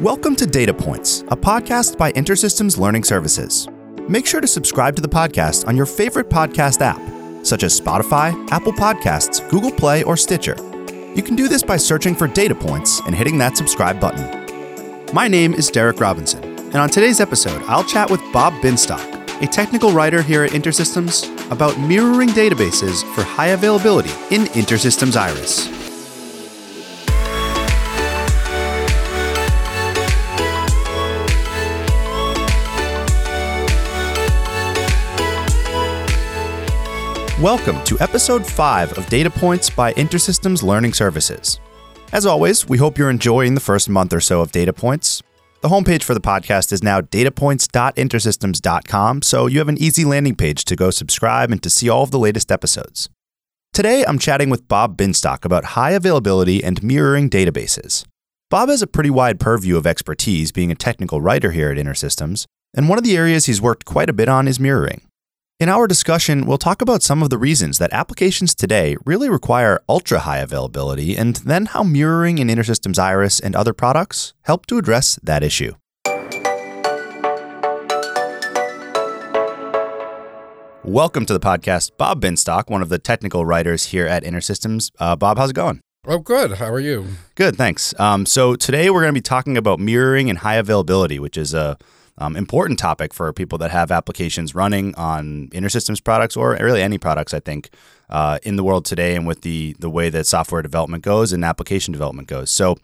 Welcome to Data Points, a podcast by InterSystems Learning Services. Make sure to subscribe to the podcast on your favorite podcast app, such as Spotify, Apple Podcasts, Google Play, or Stitcher. You can do this by searching for Data Points and hitting that subscribe button. My name is Derek Robinson, and on today's episode, I'll chat with Bob Binstock, a technical writer here at InterSystems, about mirroring databases for high availability in InterSystems Iris. Welcome to episode 5 of Data Points by InterSystems Learning Services. As always, we hope you're enjoying the first month or so of Data Points. The homepage for the podcast is now datapoints.intersystems.com, so you have an easy landing page to go subscribe and to see all of the latest episodes. Today, I'm chatting with Bob Binstock about high availability and mirroring databases. Bob has a pretty wide purview of expertise being a technical writer here at InterSystems, and one of the areas he's worked quite a bit on is mirroring. In our discussion, we'll talk about some of the reasons that applications today really require ultra high availability and then how mirroring in InterSystems Iris and other products help to address that issue. Welcome to the podcast, Bob Binstock, one of the technical writers here at InterSystems. Uh, Bob, how's it going? Oh, good. How are you? Good, thanks. Um, so today we're going to be talking about mirroring and high availability, which is a um, important topic for people that have applications running on InterSystems products or really any products, I think, uh, in the world today and with the, the way that software development goes and application development goes. So,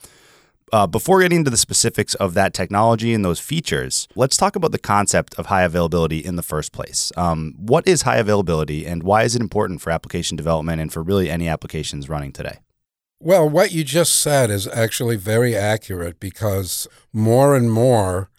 uh, before getting into the specifics of that technology and those features, let's talk about the concept of high availability in the first place. Um, what is high availability and why is it important for application development and for really any applications running today? Well, what you just said is actually very accurate because more and more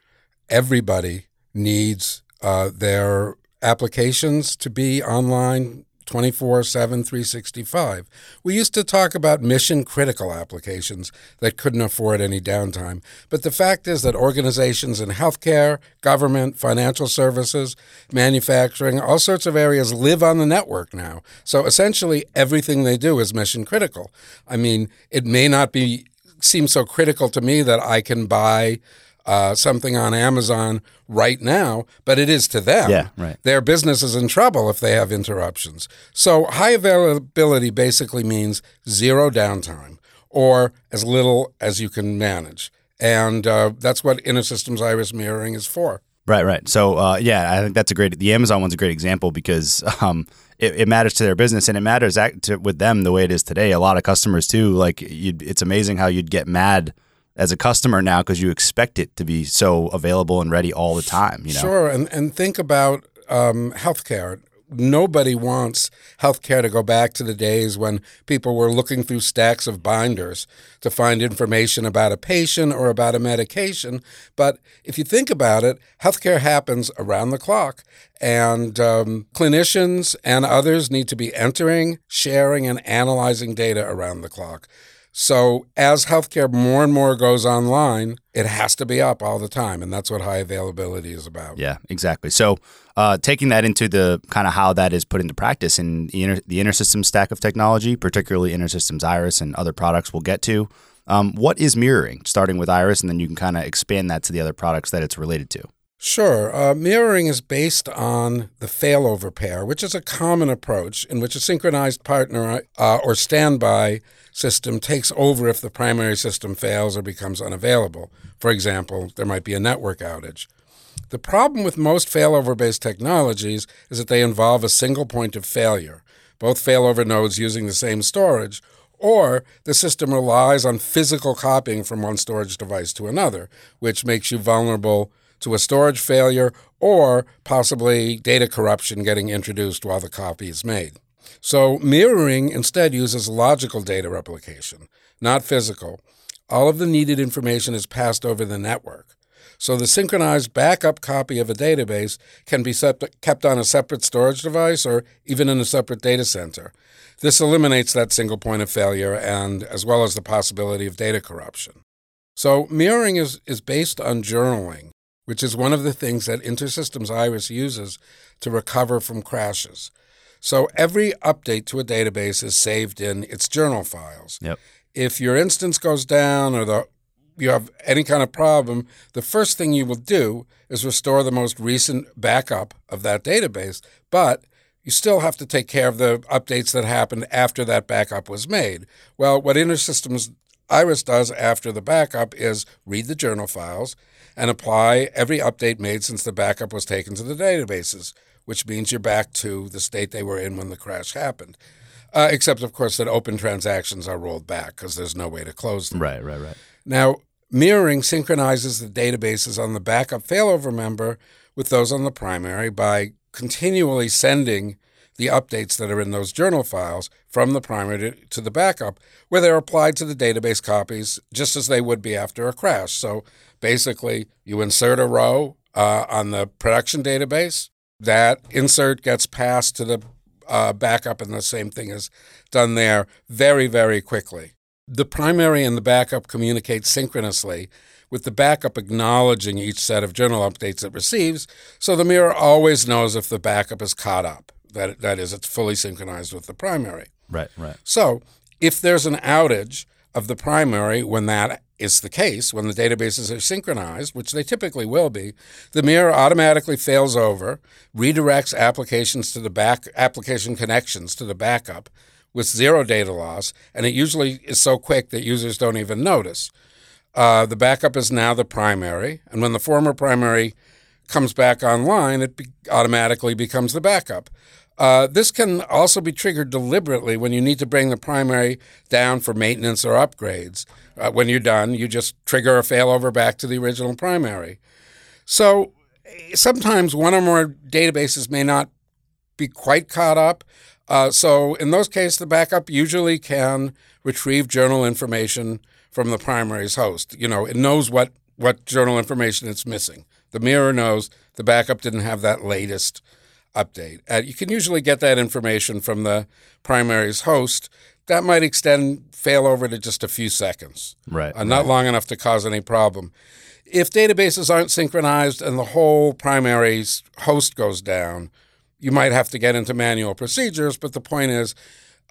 everybody needs uh, their applications to be online 24 7, 365. We used to talk about mission critical applications that couldn't afford any downtime. But the fact is that organizations in healthcare, government, financial services, manufacturing, all sorts of areas live on the network now. So essentially, everything they do is mission critical. I mean, it may not be seem so critical to me that I can buy uh, something on Amazon right now, but it is to them. Yeah, right. Their business is in trouble if they have interruptions. So high availability basically means zero downtime or as little as you can manage. And uh, that's what InterSystems Iris mirroring is for. Right, right. So, uh, yeah, I think that's a great. The Amazon one's a great example because um, it, it, matters to their business and it matters to, with them the way it is today. A lot of customers too. Like, it's amazing how you'd get mad as a customer now because you expect it to be so available and ready all the time. You know? Sure, and and think about um, healthcare. Nobody wants healthcare to go back to the days when people were looking through stacks of binders to find information about a patient or about a medication. But if you think about it, healthcare happens around the clock, and um, clinicians and others need to be entering, sharing, and analyzing data around the clock. So as healthcare more and more goes online, it has to be up all the time, and that's what high availability is about. Yeah, exactly. So uh, taking that into the kind of how that is put into practice in the, inner, the InterSystems stack of technology, particularly InterSystems Iris and other products we'll get to. Um, what is mirroring? Starting with Iris, and then you can kind of expand that to the other products that it's related to. Sure. Uh, mirroring is based on the failover pair, which is a common approach in which a synchronized partner uh, or standby system takes over if the primary system fails or becomes unavailable. For example, there might be a network outage. The problem with most failover based technologies is that they involve a single point of failure, both failover nodes using the same storage, or the system relies on physical copying from one storage device to another, which makes you vulnerable to a storage failure or possibly data corruption getting introduced while the copy is made. So, mirroring instead uses logical data replication, not physical. All of the needed information is passed over the network. So, the synchronized backup copy of a database can be kept on a separate storage device or even in a separate data center. This eliminates that single point of failure and as well as the possibility of data corruption. So, mirroring is, is based on journaling which is one of the things that InterSystems Iris uses to recover from crashes. So every update to a database is saved in its journal files. Yep. If your instance goes down or the you have any kind of problem, the first thing you will do is restore the most recent backup of that database. But you still have to take care of the updates that happened after that backup was made. Well, what InterSystems Iris does after the backup is read the journal files and apply every update made since the backup was taken to the databases, which means you're back to the state they were in when the crash happened. Uh, except, of course, that open transactions are rolled back because there's no way to close them. Right, right, right. Now, mirroring synchronizes the databases on the backup failover member with those on the primary by continually sending the updates that are in those journal files from the primary to, the backup, where they're applied to the database copies just as they would be after a crash. So basically, you insert a row uh, on the production database, that insert gets passed to the uh, backup, and the same thing is done there very, very quickly. The primary and the backup communicate synchronously, with the backup acknowledging each set of journal updates it receives, so the mirror always knows if the backup is caught up. That, that is, it's fully synchronized with the primary. Right, right. So if there's an outage of the primary when that is the case, when the databases are synchronized, which they typically will be, the mirror automatically fails over, redirects applications to the back application connections to the backup with zero data loss, and it usually is so quick that users don't even notice. Uh, the backup is now the primary, and when the former primary comes back online, it be- automatically becomes the backup. Uh, this can also be triggered deliberately when you need to bring the primary down for maintenance or upgrades. Uh, when you're done, you just trigger a failover back to the original primary. So sometimes one or more databases may not be quite caught up. Uh, so in those cases, the backup usually can retrieve journal information from the primary's host. You know, it knows what, what journal information it's missing. The mirror knows the backup didn't have that latest update. Uh, you can usually get that information from the primary's host. That might extend failover to just a few seconds, right? Uh, not right. long enough to cause any problem. If databases aren't synchronized and the whole primary's host goes down, you might have to get into manual procedures. But the point is,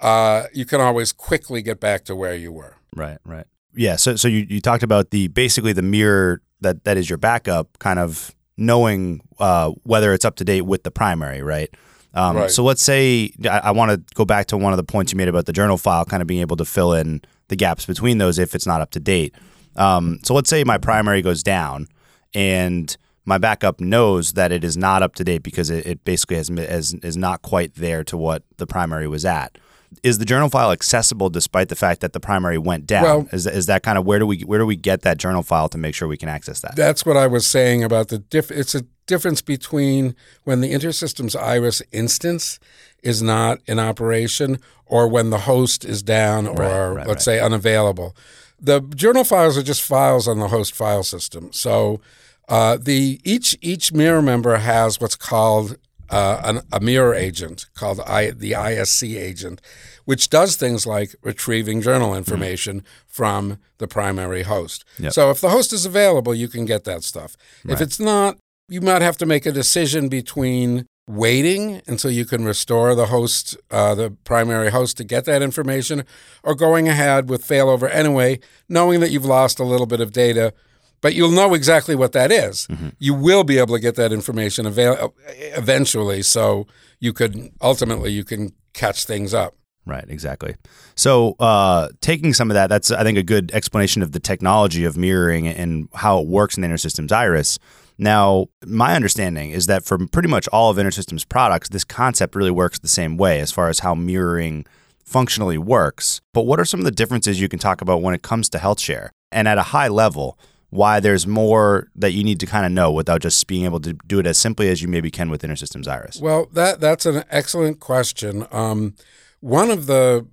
uh, you can always quickly get back to where you were. Right, right. Yeah. So, so you, you talked about the basically the mirror that that is your backup, kind of knowing uh, whether it's up to date with the primary, right? Um, right. So let's say I, I want to go back to one of the points you made about the journal file, kind of being able to fill in the gaps between those if it's not up to date. Um, so let's say my primary goes down and my backup knows that it is not up to date because it, it basically has, has, is not quite there to what the primary was at is the journal file accessible despite the fact that the primary went down? Well, is, is that kind of where do we where do we get that journal file to make sure we can access that? That's what I was saying about the diff. It's a difference between when the InterSystems Iris instance is not in operation or when the host is down or right, right, let's right. say unavailable. The journal files are just files on the host file system. So uh, the each each mirror member has what's called uh, an, a mirror agent called I, the ISC agent, which does things like retrieving journal mm-hmm. information mm-hmm. from the primary host. Yep. So if the host is available, you can get that stuff. Right. If it's not, you might have to make a decision between waiting until you can restore the host, uh, the primary host, to get that information, or going ahead with failover anyway, knowing that you've lost a little bit of data but you'll know exactly what that is. Mm-hmm. You will be able to get that information avail- eventually, so you could ultimately you can catch things up. Right, exactly. So, uh, taking some of that, that's I think a good explanation of the technology of mirroring and how it works in the InterSystems Iris. Now, my understanding is that for pretty much all of InterSystems products, this concept really works the same way as far as how mirroring functionally works. But what are some of the differences you can talk about when it comes to HealthShare? And at a high level, why there's more that you need to kind of know without just being able to do it as simply as you maybe can with InterSystems Iris? Well, that that's an excellent question. Um, one of the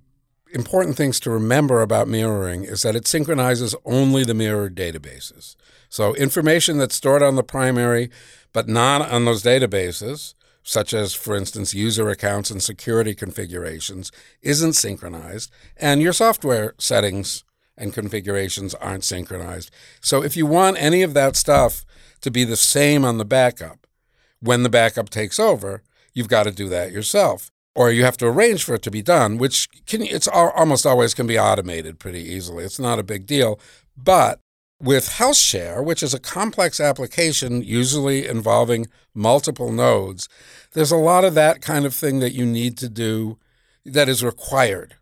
important things to remember about mirroring is that it synchronizes only the mirrored databases. So information that's stored on the primary but not on those databases, such as, for instance, user accounts and security configurations, isn't synchronized, and your software settings and configurations aren't synchronized. So if you want any of that stuff to be the same on the backup, when the backup takes over, you've got to do that yourself. Or you have to arrange for it to be done, which can it's almost always can be automated pretty easily. It's not a big deal, but with HealthShare, which is a complex application usually involving multiple nodes, there's a lot of that kind of thing that you need to do that is required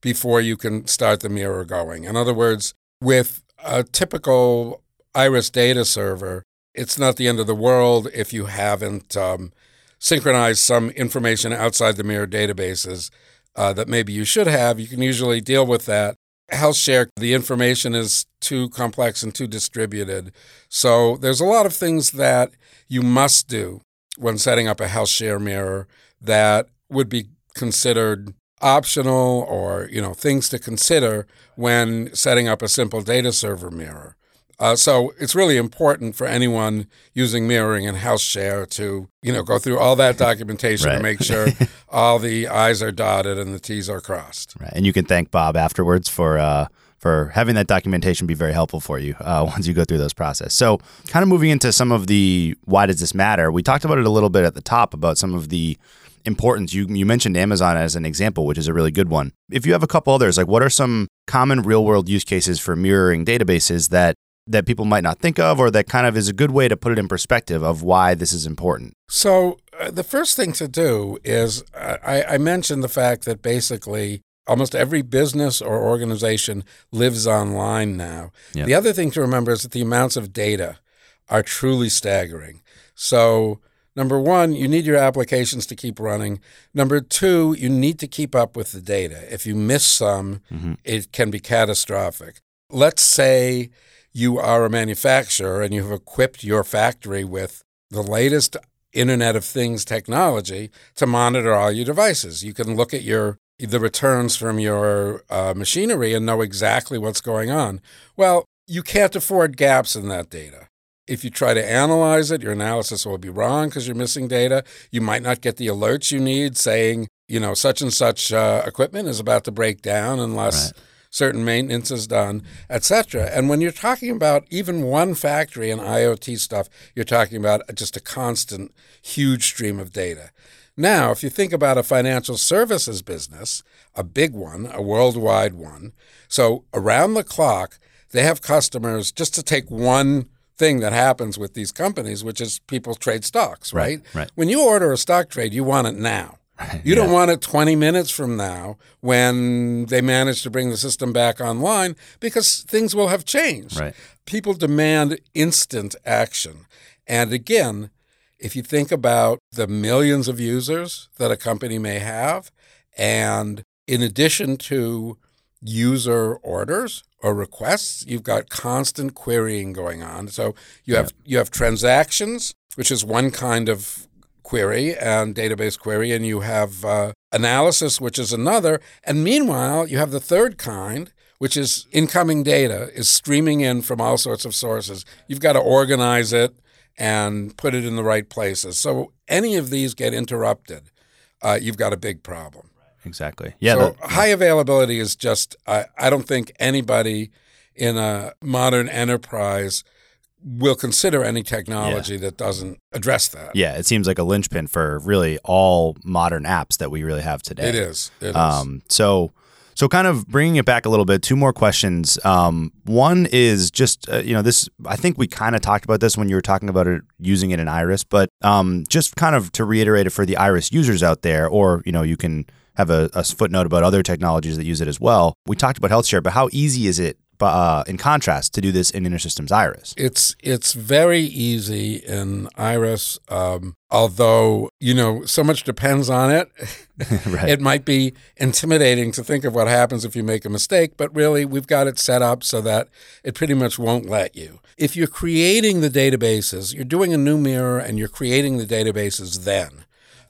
before you can start the mirror going. In other words, with a typical Iris data server, it's not the end of the world if you haven't um, synchronized some information outside the mirror databases uh, that maybe you should have. You can usually deal with that. HealthShare, the information is too complex and too distributed. So there's a lot of things that you must do when setting up a HealthShare mirror that would be considered optional or you know things to consider when setting up a simple data server mirror. Uh, so it's really important for anyone using mirroring and HealthShare to you know go through all that documentation right. to make sure all the I's are dotted and the T's are crossed. Right, and you can thank Bob afterwards for. Uh, for having that documentation be very helpful for you uh, once you go through those process. So, kind of moving into some of the why does this matter? We talked about it a little bit at the top about some of the importance. You you mentioned Amazon as an example, which is a really good one. If you have a couple others, like what are some common real world use cases for mirroring databases that that people might not think of, or that kind of is a good way to put it in perspective of why this is important? So, uh, the first thing to do is uh, I, I mentioned the fact that basically almost every business or organization lives online now. Yep. The other thing to remember is that the amounts of data are truly staggering. So, number one, you need your applications to keep running. Number two, you need to keep up with the data. If you miss some, Mm-hmm. it can be catastrophic. Let's say you are a manufacturer and you have equipped your factory with the latest Internet of Things technology to monitor all your devices. You can look at your the returns from your uh, machinery and know exactly what's going on. Well, you can't afford gaps in that data. If you try to analyze it, your analysis will be wrong because you're missing data. You might not get the alerts you need saying, you know, such and such uh, equipment is about to break down unless Right. certain maintenance is done, etc. And when you're talking about even one factory and IoT stuff, you're talking about just a constant, huge stream of data. Now, if you think about a financial services business, a big one, a worldwide one, so around the clock, they have customers just to take one thing that happens with these companies, which is people trade stocks, right? Right, right. When you order a stock trade, you want it now. You don't want it 20 minutes from now when they manage to bring the system back online because things will have changed. Right. People demand instant action. And again, if you think about the millions of users that a company may have, and in addition to user orders or requests, you've got constant querying going on. So you have you have transactions, which is one kind of query and database query, and you have uh, analysis, which is another. And meanwhile, you have the third kind, which is incoming data is streaming in from all sorts of sources. You've got to organize it and put it in the right places. So any of these get interrupted, uh, you've got a big problem. Exactly. Yeah. so high availability is just I, I don't think anybody in a modern enterprise will consider any technology that doesn't address that. yeah. It seems like a linchpin for really all modern apps that we really have today. It is. It is. Um, so, so kind of bringing it back a little bit, two more questions. Um, one is just, uh, you know, this, I think we kind of talked about this when you were talking about it, using it in Iris, but um, just kind of to reiterate it for the Iris users out there, or, you know, you can have a, a footnote about other technologies that use it as well. We talked about HealthShare, but how easy is it, uh, in contrast, to do this in InterSystems Iris? It's it's very easy in Iris, um, although you know so much depends on it. right. It might be intimidating to think of what happens if you make a mistake, but really we've got it set up so that it pretty much won't let you. If you're creating the databases, you're doing a new mirror and you're creating the databases then.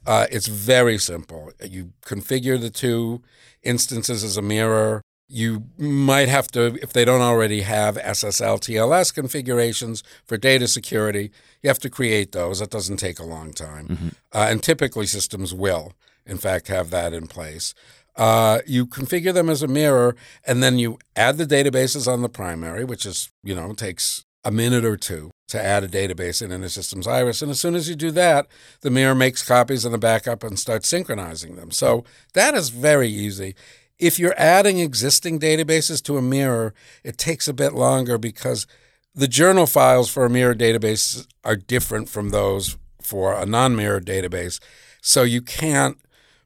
Uh, it's very simple. You configure the two instances as a mirror. You might have to, if they don't already have SSL TLS configurations for data security, you have to create those. That doesn't take a long time. Uh, and typically systems will, in fact, have that in place. Uh, you configure them as a mirror, and then you add the databases on the primary, which is, you know, takes a minute or two to add a database in InterSystems Iris. And as soon as you do that, the mirror makes copies of the backup and starts synchronizing them. So that is very easy. If you're adding existing databases to a mirror, it takes a bit longer because the journal files for a mirror database are different from those for a non mirror database. So you can't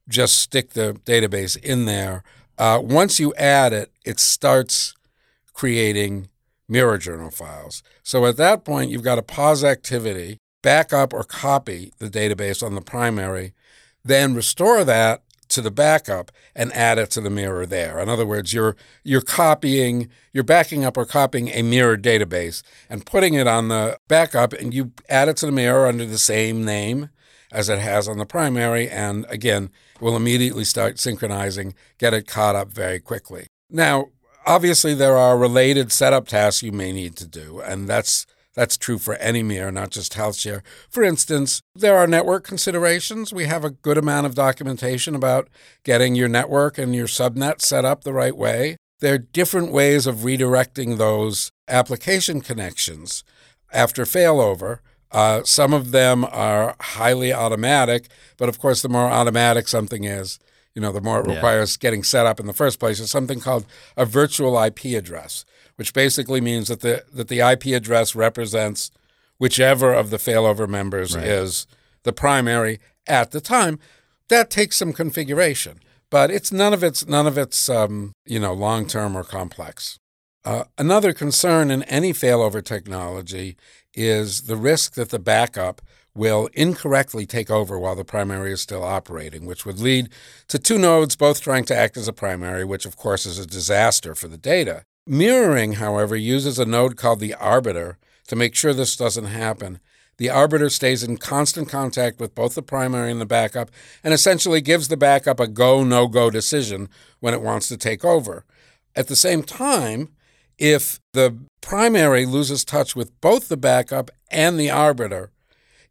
just stick the database in there. Uh, once you add it, it starts creating mirror journal files. So at that point, you've got to pause activity, back up or copy the database on the primary, then restore that to the backup and add it to the mirror there. In other words, you're you're copying, you're backing up or copying a mirror database and putting it on the backup and you add it to the mirror under the same name as it has on the primary and again, will immediately start synchronizing, get it caught up very quickly. Now, obviously there are related setup tasks you may need to do and that's that's true for any mirror, not just HealthShare. For instance, there are network considerations. We have a good amount of documentation about getting your network and your subnet set up the right way. There are different ways of redirecting those application connections after failover. Uh, some of them are highly automatic, but of course, the more automatic something is, you know, the more it requires yeah. getting set up in the first place. Is something called a virtual IP address which basically means that the that the IP address represents whichever of the failover members right. is the primary at the time. That takes some configuration, but it's none of it's none of it's um, you know long term or complex. Uh, another concern in any failover technology is the risk that the backup will incorrectly take over while the primary is still operating, which would lead to two nodes both trying to act as a primary, which of course is a disaster for the data. Mirroring, however, uses a node called the arbiter to make sure this doesn't happen. The arbiter stays in constant contact with both the primary and the backup and essentially gives the backup a go no go decision when it wants to take over. At the same time, if the primary loses touch with both the backup and the arbiter,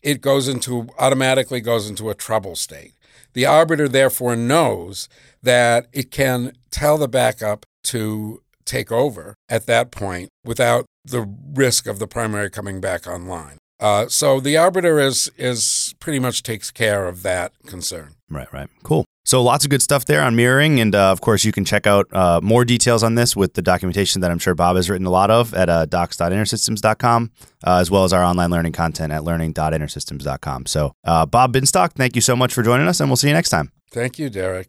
it goes into automatically goes into a trouble state. The arbiter therefore knows that it can tell the backup to take over at that point without the risk of the primary coming back online. Uh, so the arbiter is is pretty much takes care of that concern. Right, right, cool. So lots of good stuff there on mirroring, and uh, of course you can check out uh, more details on this with the documentation that I'm sure Bob has written a lot of at uh, docs.intersystems.com, uh, as well as our online learning content at learning.intersystems.com. So uh, Bob Binstock, thank you so much for joining us, and we'll see you next time. Thank you, Derek.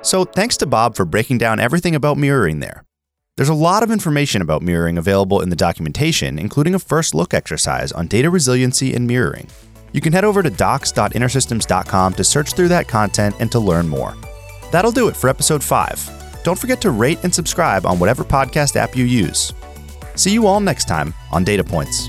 So thanks to Bob for breaking down everything about mirroring there. There's a lot of information about mirroring available in the documentation, including a first look exercise on data resiliency and mirroring. You can head over to docs.intersystems.com to search through that content and to learn more. That'll do it for episode 5. Don't forget to rate and subscribe on whatever podcast app you use. See you all next time on Data Points.